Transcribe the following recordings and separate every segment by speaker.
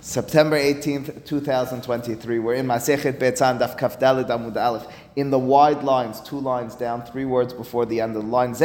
Speaker 1: September 18th, 2023. We're in Masechet Beitzah Daf Kaf Daled Amud Aleph in the wide lines, two lines down, three words before the end of the line. This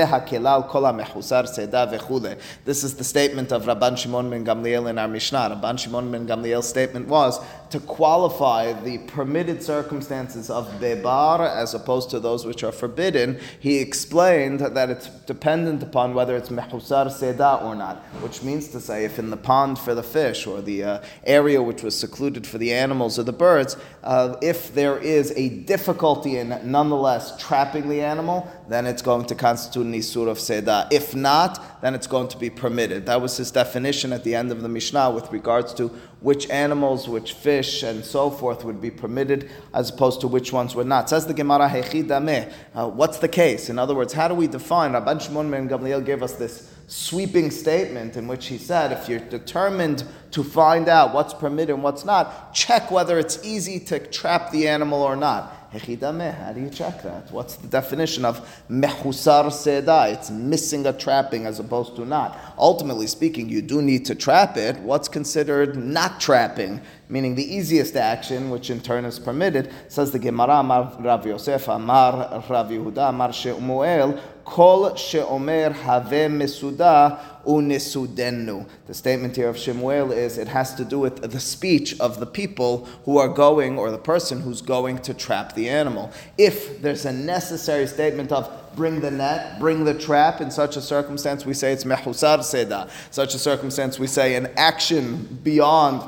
Speaker 1: is the statement of Rabban Shimon ben Gamliel in our Mishnah. Rabban Shimon ben Gamliel's statement was to qualify the permitted circumstances of bebar as opposed to those which are forbidden. He explained that it's dependent upon whether it's mehusar seda or not, which means to say if in the pond for the fish or the uh, area which was secluded for the animals or the birds, uh, if there is a difficulty in nonetheless trapping the animal, then it's going to constitute an isur of seda. If not, then it's going to be permitted. That was his definition at the end of the Mishnah with regards to which animals, which fish, and so forth would be permitted, as opposed to which ones would not. Says the Gemara, uh, what's the case? In other words, how do we define? Rabban Shimon ben Gamliel gave us this sweeping statement in which he said, if you're determined to find out what's permitted and what's not, check whether it's easy to trap the animal or not. How do you check that? What's the definition of mehusar seda? It's missing a trapping as opposed to not. Ultimately speaking, you do need to trap it. What's considered not trapping? Meaning the easiest action, which in turn is permitted, says the Gemara, Amar Rav Yosef, Amar Rav Yehuda, Amar Shemuel, Kol she'omer have mesuda unesudenu. The statement here of Shemuel is it has to do with the speech of the people who are going, or the person who's going to trap the animal. If there's a necessary statement of bring the net, bring the trap. In such a circumstance, we say it's mehusar seda. Such a circumstance, we say an action beyond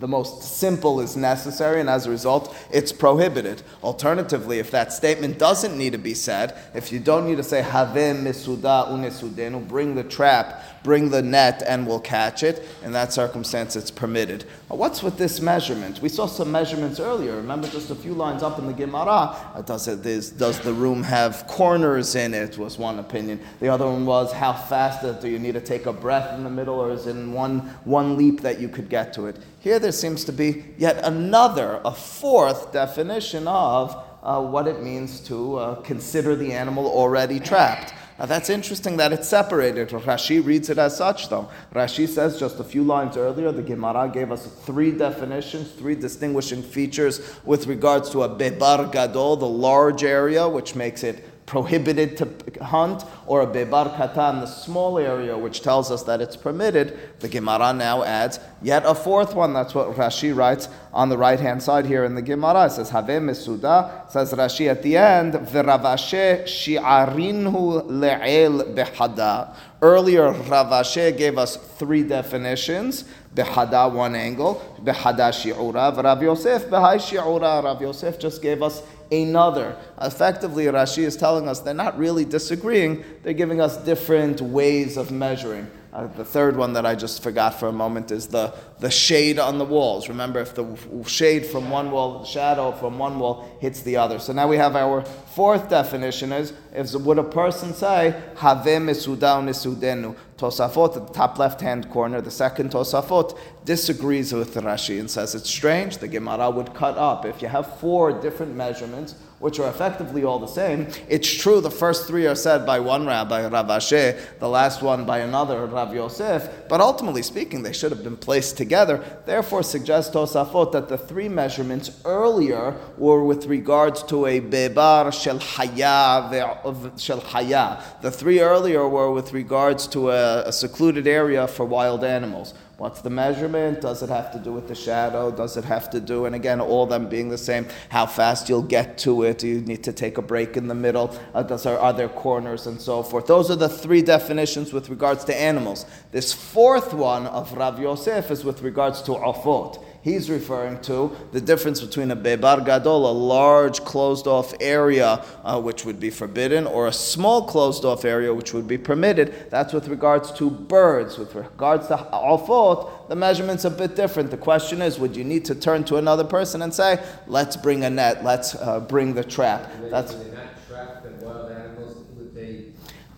Speaker 1: the most simple is necessary, and as a result, it's prohibited. Alternatively, if that statement doesn't need to be said, if you don't need to say havem misuda unesudenu, bring the trap, bring the net, and we'll catch it, in that circumstance, it's permitted. What's with this measurement? We saw some measurements earlier. Remember, just a few lines up in the Gemara. Uh, does, does the room have corners in it? Was one opinion. The other one was how fast do you need to take a breath in the middle, or is in one one leap that you could get to it? Here there seems to be yet another, a fourth definition of uh, what it means to uh, consider the animal already trapped. Now that's interesting that it's separated. Rashi reads it as such, though. Rashi says just a few lines earlier, the Gemara gave us three definitions, three distinguishing features with regards to a bebar gadol, the large area, which makes it prohibited to hunt, or a bebar katan, the small area, which tells us that it's permitted, the Gemara now adds yet a fourth one. That's what Rashi writes on the right hand side here in the Gemara. It says Have Mesuda, says Rashi at the end, V'Rav Ashi shi'arinhu le'el behada. Earlier, Rav Ashi gave us three definitions. Behada, one angle. Behada shi'ura. Rav Yosef, behai shi'ura. Rav Yosef just gave us another. Effectively, Rashi is telling us they're not really disagreeing, they're giving us different ways of measuring. Uh, the third one that I just forgot for a moment is the, the shade on the walls. Remember, if the shade from one wall, the shadow from one wall hits the other. So now we have our fourth definition is, is would a person say, Have mesuda nisudenu? Tosafot at the top left hand corner, the second Tosafot disagrees with Rashi and says it's strange. The Gemara would cut up. If you have four different measurements, which are effectively all the same. It's true the first three are said by one rabbi, Rav Ashi, the last one by another, Rav Yosef, but ultimately speaking, they should have been placed together. Therefore, suggests Tosafot that the three measurements earlier were with regards to a bebar shel haya, shel haya. The three earlier were with regards to a, a secluded area for wild animals. What's the measurement? Does it have to do with the shadow? Does it have to do, and again, all them being the same, how fast you'll get to it? Do you need to take a break in the middle? Uh, does, are, are there corners and so forth? Those are the three definitions with regards to animals. This fourth one of Rav Yosef is with regards to afot he's referring to the difference between a bebar gadol, a large closed off area uh, which would be forbidden, or a small closed off area which would be permitted. That's with regards to birds. With regards to afot, the measurement's a bit different. The question is, would you need to turn to another person and say, let's bring a net, let's uh, bring the trap? That's.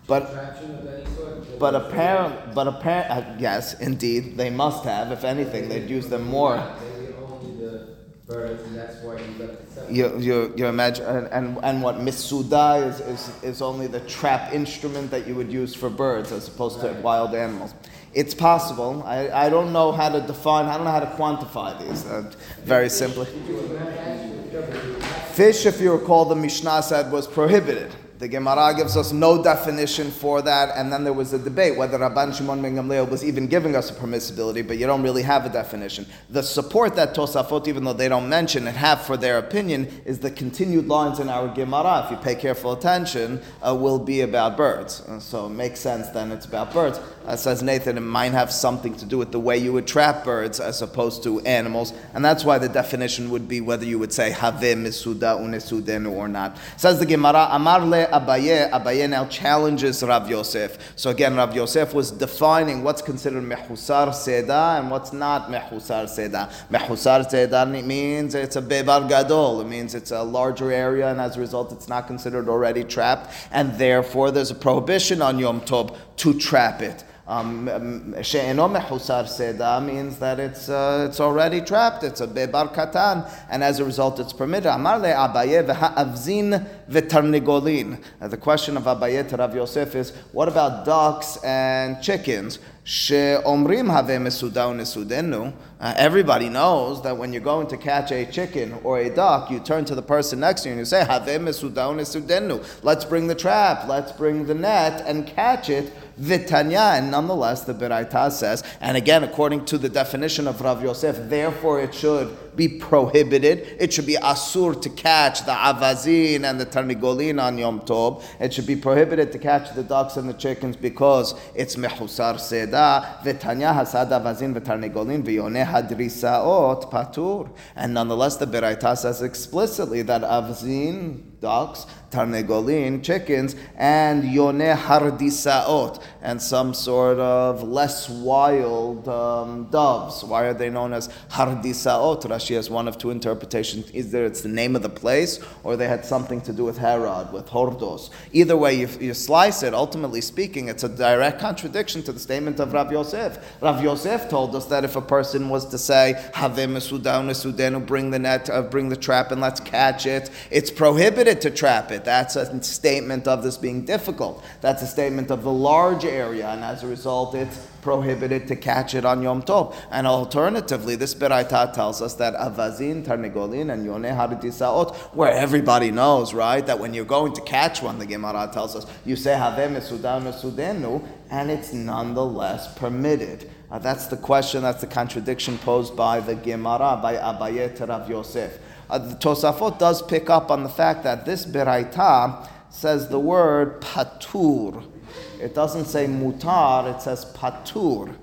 Speaker 1: But, but apparent, but apparent, uh, yes, indeed, they must have. If anything, they'd use them more. You, you, you imagine, and, and, and what misuda is, is, is only the trap instrument that you would use for birds as opposed to wild animals. It's possible. I, I don't know how to define, I don't know how to quantify these. Uh, very simply. Fish, if you recall, the Mishnah said was prohibited. The Gemara gives us no definition for that, and then there was a debate whether Rabban Shimon ben Gamliel was even giving us a permissibility, but you don't really have a definition. The support that Tosafot, even though they don't mention it, have for their opinion is the continued lines in our Gemara, if you pay careful attention, uh, will be about birds. Uh, so it makes sense then it's about birds. Uh, says Nathan, it might have something to do with the way you would trap birds as opposed to animals, and that's why the definition would be whether you would say have misuda unesuden or not. Says the Gemara, Amar le Abaye, Abaye now challenges Rav Yosef. So again, Rav Yosef was defining what's considered mehusar seda and what's not mehusar seda. Mehusar seda means it's a bebar gadol. It means it's a larger area, and as a result, it's not considered already trapped, and therefore there's a prohibition on Yom Tov to trap it. Um, She'eno mehusar seda means that it's uh, it's already trapped. It's a bebar katan, and as a result, it's permitted. Amar le Abaye v'ha'avzin v'tarnigolin. The question of Abaye to Rav Yosef is, what about ducks and chickens? She'omrim have mesuda nesudenu. Uh, everybody knows that when you're going to catch a chicken or a duck, you turn to the person next to you and you say, Have mesuda nesudenu. Let's bring the trap, let's bring the net and catch it Vitanya, and nonetheless the Beraita says, and again according to the definition of Rav Yosef, therefore it should be prohibited. It should be asur to catch the avazin and the tarnigolin on Yom Tov. It should be prohibited to catch the ducks and the chickens because it's mehusar seda. Vitanya hasad avazin v'tarnigolin v'yoneh hadrisaot patur. And nonetheless the Beraita says explicitly that avazin ducks, tarnegolin, chickens, and yoneh hardisaot, and some sort of less wild um, doves. Why are they known as hardisaot? Rashi has one of two interpretations. Either it's the name of the place, or they had something to do with Herod, with Hordos. Either way, you, you slice it, ultimately speaking, it's a direct contradiction to the statement of Rav Yosef. Rav Yosef told us that if a person was to say, Havim Sudanu, bring the net, uh, bring the trap, and let's catch it, it's prohibited to trap it. That's a statement of this being difficult. That's a statement of the large area, and as a result, it's prohibited to catch it on Yom Tov. And alternatively, this Beraita tells us that Avazin, Tarnegolin, and Yoneh Haridisaot, where everybody knows, right, that when you're going to catch one, the Gemara tells us, you say Havem Mesudan Mesudenu, and it's nonetheless permitted. Uh, that's the question, that's the contradiction posed by the Gemara, by Abaye to Rav Yosef uh, the Tosafot does pick up on the fact that this Beraita says the word patur. It doesn't say mutar, it says patur.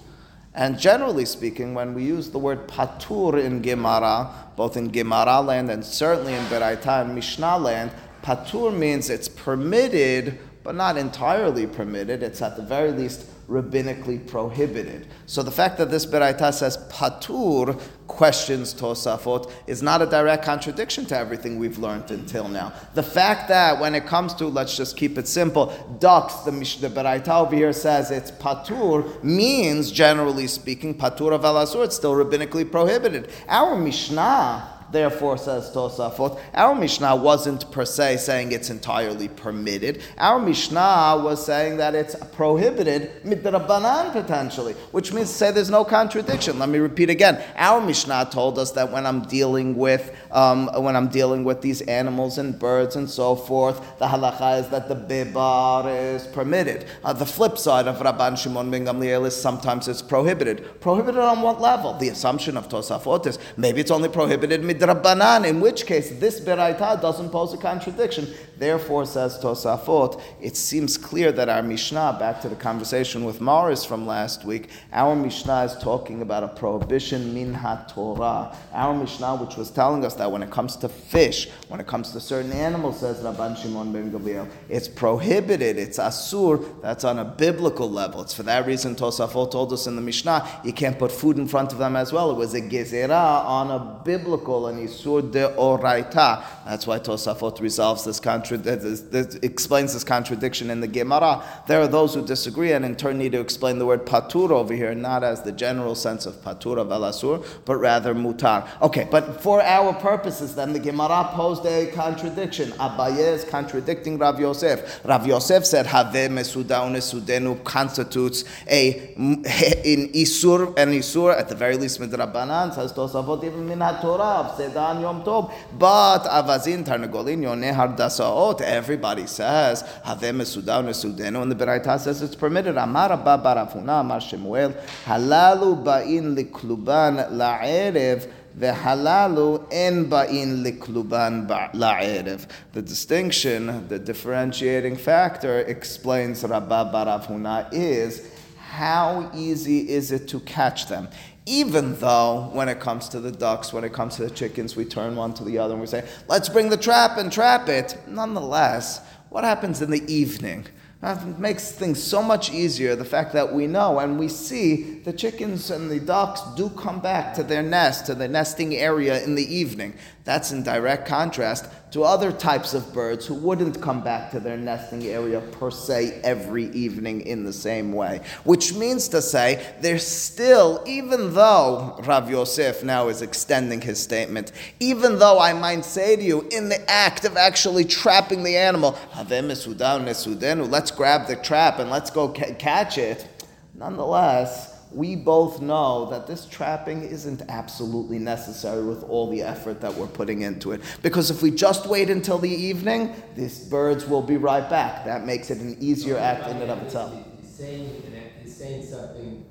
Speaker 1: And generally speaking, when we use the word patur in Gemara, both in Gemara land and certainly in Beraita and Mishnah land, patur means it's permitted, but not entirely permitted. It's at the very least rabbinically prohibited. So the fact that this Beraita says patur questions Tosafot is not a direct contradiction to everything we've learned until now. The fact that when it comes to, let's just keep it simple, ducks, the, the Beraita over here says it's patur, means, generally speaking, patur of al it's still rabbinically prohibited. Our Mishnah Therefore, says Tosafot, our Mishnah wasn't per se saying it's entirely permitted. Our Mishnah was saying that it's prohibited midrabanan potentially, which means to say there's no contradiction. Let me repeat again. Our Mishnah told us that when I'm dealing with um, when I'm dealing with these animals and birds and so forth, the halacha is that the bibar is permitted. Uh, the flip side of Rabban Shimon ben Gamliel is sometimes it's prohibited. Prohibited on what level? The assumption of Tosafot is maybe it's only prohibited midrabanan, in which case this beraita doesn't pose a contradiction. Therefore, says Tosafot, it seems clear that our Mishnah, back to the conversation with Morris from last week, our Mishnah is talking about a prohibition min ha-Torah. Our Mishnah, which was telling us that when it comes to fish, when it comes to certain animals, says Rabban Shimon ben Gamliel, it's prohibited, it's asur, that's on a biblical level. It's for that reason Tosafot told us in the Mishnah, you can't put food in front of them as well. It was a gezerah on a biblical, an isur de oraita. That's why Tosafot resolves this contradiction contra- explains this contradiction in the Gemara. There are those who disagree and in turn need to explain the word patur over here, not as the general sense of patur of alasur, but rather mutar. Okay, but for our purposes, then the Gemara posed a contradiction. Abaye is contradicting Rav Yosef. Rav Yosef said, Have mesuda unesudenu constitutes a in isur and isur at the very least midrabanan says Tosafot even min Torah sedan yom tov. But avazin tarnagolin yoneh hardasaot. Everybody says have mesuda unesudenu, and the Beraita says it's permitted. Amar Abba Barafuna Amar Shemuel halalu ba'in likluban la'erev. V'halalu en ba'in likluban la'erev. The distinction, the differentiating factor, explains Rabba bar Avuna is how easy is it to catch them? Even though when it comes to the ducks, when it comes to the chickens, we turn one to the other and we say, let's bring the trap and trap it. Nonetheless, what happens in the evening? It makes things so much easier, the fact that we know and we see the chickens and the ducks do come back to their nest, to the nesting area in the evening. That's in direct contrast to other types of birds who wouldn't come back to their nesting area per se every evening in the same way. Which means to say, there's still, even though Rav Yosef now is extending his statement, even though I might say to you, in the act of actually trapping the animal, let's grab the trap and let's go ca- catch it, nonetheless, we both know that this trapping isn't absolutely necessary with all the effort that we're putting into it. Because if we just wait until the evening, these birds will be right back. That makes it an easier no, act in and of itself.
Speaker 2: He's saying, he's saying something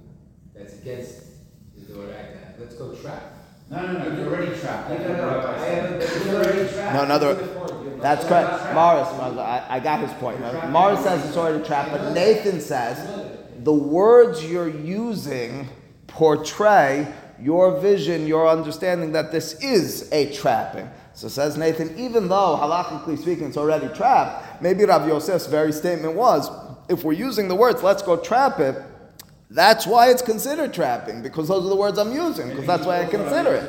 Speaker 2: that's against the Dorak. Let's go trap.
Speaker 3: No, no, no, you're already trapped. No, no,
Speaker 2: no, already trapped.
Speaker 1: No, another. That's correct. Morris, I, I got his point. Morris says it's already trapped, but Nathan says the words you're using portray your vision, your understanding that this is a trapping. So says Nathan, even though halachically speaking it's already trapped, maybe Rav Yosef's very statement was, if we're using the words, let's go trap it, that's why it's considered trapping, because those are the words I'm using, because that's why I consider it.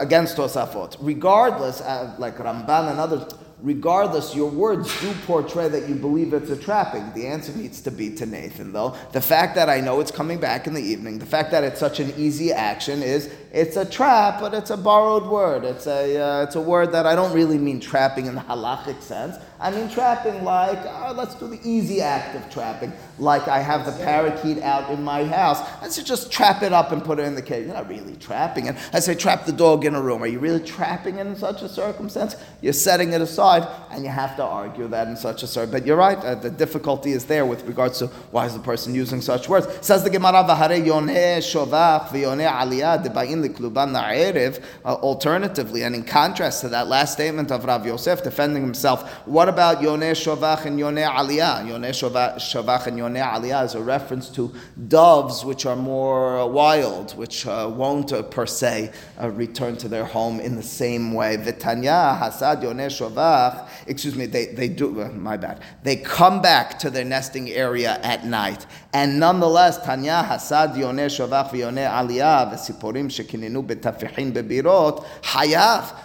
Speaker 1: Against Tosafot. Regardless, uh, like Ramban and others, regardless, your words do portray that you believe it's a trapping. The answer needs to be to Nathan, though. The fact that I know it's coming back in the evening, the fact that it's such an easy action is it's a trap, but it's a borrowed word. It's a, uh, it's a word that I don't really mean trapping in the halachic sense. I mean trapping like, uh, let's do the easy act of trapping. Like I have the parakeet out in my house. I say just trap it up and put it in the cage. You're not really trapping it. I say trap the dog in a room. Are you really trapping it in such a circumstance? You're setting it aside and you have to argue that in such a circumstance. But you're right, uh, the difficulty is there with regards to why is the person using such words. Says the Gemara, uh, Alternatively, and in contrast to that last statement of Rav Yosef defending himself, what about Yoneh Shovach and Yoneh Aliyah? Yoneh Shovach and Yoneh Aliyah is a reference to doves which are more wild, which uh, won't uh, per se uh, return to their home in the same way. Vitanya Hasad Yoneh Shovach, excuse me, they, they do, uh, my bad, they come back to their nesting area at night. And nonetheless, Tanya Hasad Yoneh Shovach Yoneh Aliyah, Vesiporim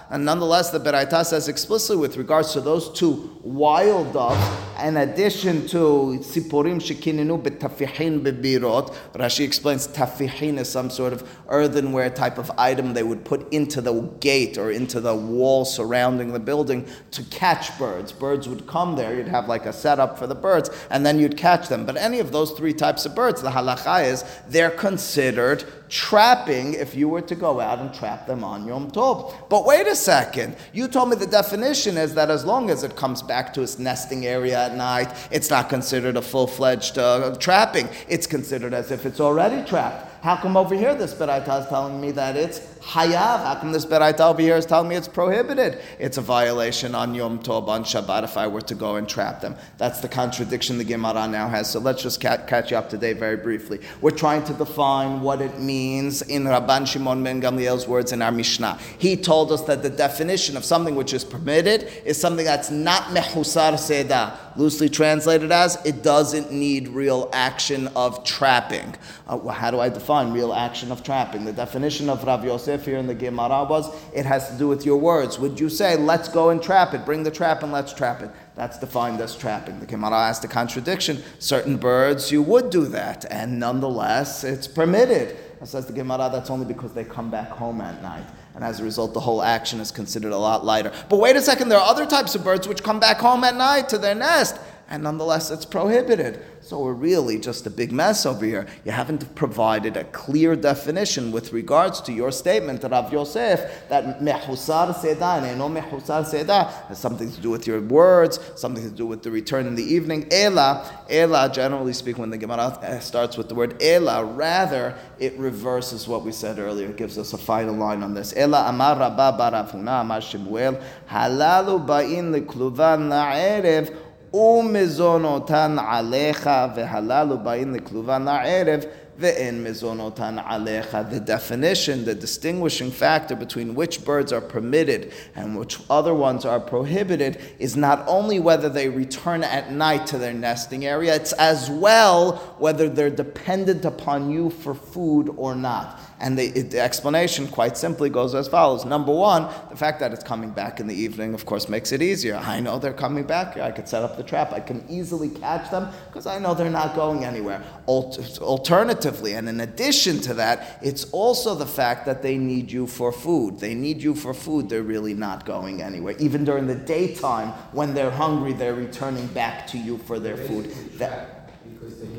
Speaker 1: And nonetheless, the Beraita says explicitly with regards to those two wild doves, in addition to sipurim shekininu betafihin bebirot, Rashi explains tafihin is some sort of earthenware type of item they would put into the gate or into the wall surrounding the building to catch birds. Birds would come there, you'd have like a setup for the birds, and then you'd catch them. But any of those three types of birds, the halacha is they're considered trapping if you were to go out and trap them on Yom Tov. But wait a second, you told me the definition is that as long as it comes back to its nesting area at night, it's not considered a full fledged uh, trapping. It's considered as if it's already trapped. How come over here this Beraita is telling me that it's hayav? How come this Beraita over here is telling me it's prohibited? It's a violation on Yom Tov, on Shabbat, if I were to go and trap them. That's the contradiction the Gemara now has. So let's just catch you up today very briefly. We're trying to define what it means in Rabban Shimon ben Gamliel's words in our Mishnah. He told us that the definition of something which is permitted is something that's not mehusar seda. Loosely translated as, it doesn't need real action of trapping. Uh, well, how do I define real action of trapping? The definition of Rav Yosef here in the Gemara was, it has to do with your words. Would you say, let's go and trap it, bring the trap and let's trap it? That's defined as trapping. The Gemara asked a contradiction. Certain birds, you would do that, and nonetheless, it's permitted. It says the Gemara, that's only because they come back home at night. And as a result, the whole action is considered a lot lighter. But wait a second, there are other types of birds which come back home at night to their nest, and nonetheless, it's prohibited. So we're really just a big mess over here. You haven't provided a clear definition with regards to your statement, Rav Yosef, that mehusar seda and no mehusar seda has something to do with your words, something to do with the return in the evening. Ela, ela, generally speaking, when the Gemara starts with the word ela, rather it reverses what we said earlier. It gives us a final line on this. Ela amar rabba bar avuna amar shimuel halalu ba'in lekluvan na'erev ומזונותן עליך, והללו באים לכלובן הערב, ואין מזונותן עליך. The definition, the distinguishing factor between which birds are permitted and which other ones are prohibited is not only whether they return at night to their nesting area, it's as well whether they're dependent upon you for food or not. And the, the, explanation, quite simply, goes as follows. Number one, the fact that it's coming back in the evening, of course, makes it easier. I know they're coming back. I could set up the trap. I can easily catch them because I know they're not going anywhere. alternatively, and in addition to that, it's also the fact that they need you for food. They need you for food. They're really not going anywhere. Even during the daytime, when they're hungry, they're returning back to you for their food. That,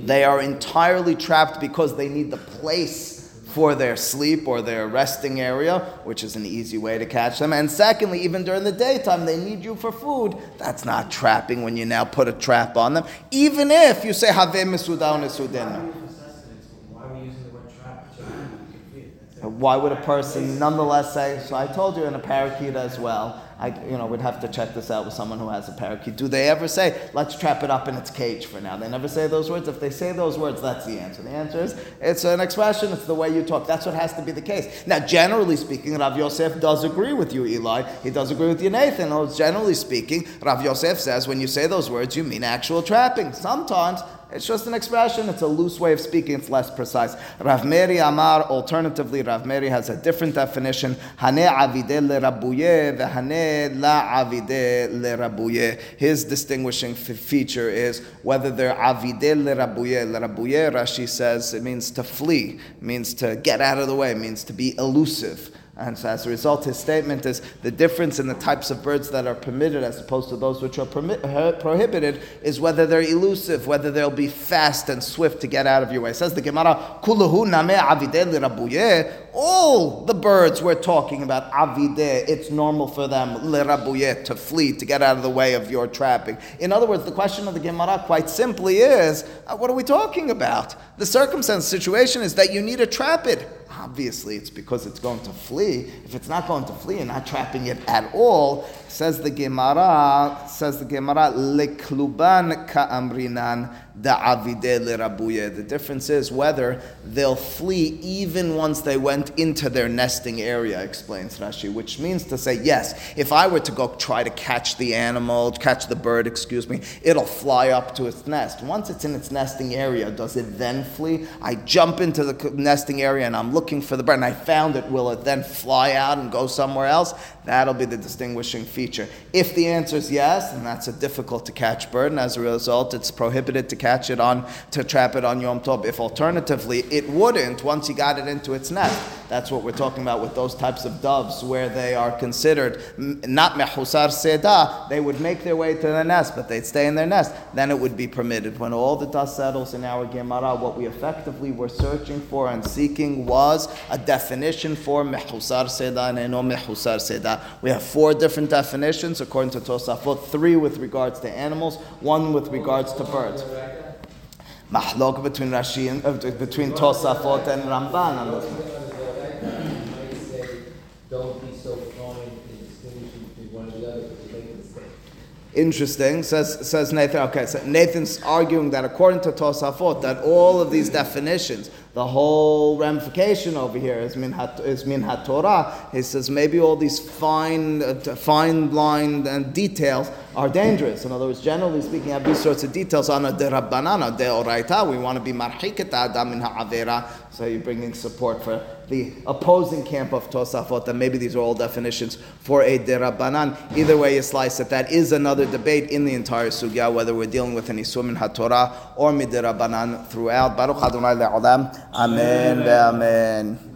Speaker 1: they are entirely trapped because they need the place for their sleep or their resting area, which is an easy way to catch them. And secondly, even during the daytime, they need you for food. That's not trapping when you now put a trap on them. Even if you say Have Nesudenu. Why would a person nonetheless say, so I told you in a parakeet as well, I, you know, we'd have to check this out with someone who has a parakeet. Do they ever say, let's trap it up in its cage for now? They never say those words. If they say those words, that's the answer. The answer is, it's an expression, it's the way you talk. That's what has to be the case. Now, generally speaking, Rav Yosef does agree with you, Eli. He does agree with you, Nathan. Generally speaking, Rav Yosef says when you say those words, you mean actual trapping. Sometimes it's just an expression. It's a loose way of speaking. It's less precise. Rav Meri Amar. Alternatively, Rav Meri has a different definition. Avide la avide. His distinguishing feature is whether they're avide lerabuye. Lerabuye, Rashi says, it means to flee, means to get out of the way, means to be elusive. And so as a result, his statement is the difference in the types of birds that are permitted as opposed to those which are uh, prohibited is whether they're elusive, whether they'll be fast and swift to get out of your way. It says the Gemara, Kuluhu name All the birds we're talking about, avide, it's normal for them, lirabuye, to flee, to get out of the way of your trapping. In other words, the question of the Gemara quite simply is, uh, what are we talking about? The circumstance situation is that you need to trap it obviously it's because it's going to flee. If it's not going to flee, you're not trapping it at all. Says the Gemara, says the Gemara, lekluban ka'amrinan da'avide lerabuye. The difference is whether they'll flee even once they went into their nesting area, explains Rashi, which means to say, yes, if I were to go try to catch the animal, catch the bird, excuse me, it'll fly up to its nest. Once it's in its nesting area, does it then flee? I jump into the nesting area and I'm looking for the bird and I found it. Will it then fly out and go somewhere else? That'll be the distinguishing feature. If the answer is yes, then that's a difficult to catch bird, and as a result, it's prohibited to catch it on, to trap it on Yom Tov. If alternatively, it wouldn't once you got it into its nest. That's what we're talking about with those types of doves where they are considered not mehusar seda, they would make their way to the nest, but they'd stay in their nest. Then it would be permitted. When all the dust settles in our Gemara, what we effectively were searching for and seeking was a definition for mehusar seda and no mehusar seda. We have four different definitions according to Tosafot, three with regards to animals, one with regards to birds. Mahlok between Rashi and uh, between Tosafot and Ramban. Interesting, says says Nathan. Okay, so Nathan's arguing that according to Tosafot, that all of these definitions the whole ramification over here is min hat, is Torah. He says maybe all these fine, uh, fine line and details are dangerous. In other words, generally speaking, have these sorts of details on a derabbanana, deoraita. We want to be marhiket adam min ha'avera. So you're bringing support for the opposing camp of Tosafot, that maybe these are all definitions for a derabanan. Either way you slice it, that is another debate in the entire sugya, whether we're dealing with any sumin haTorah or midirabanan throughout. Baruch Adonai le'olam. Amen. Amen.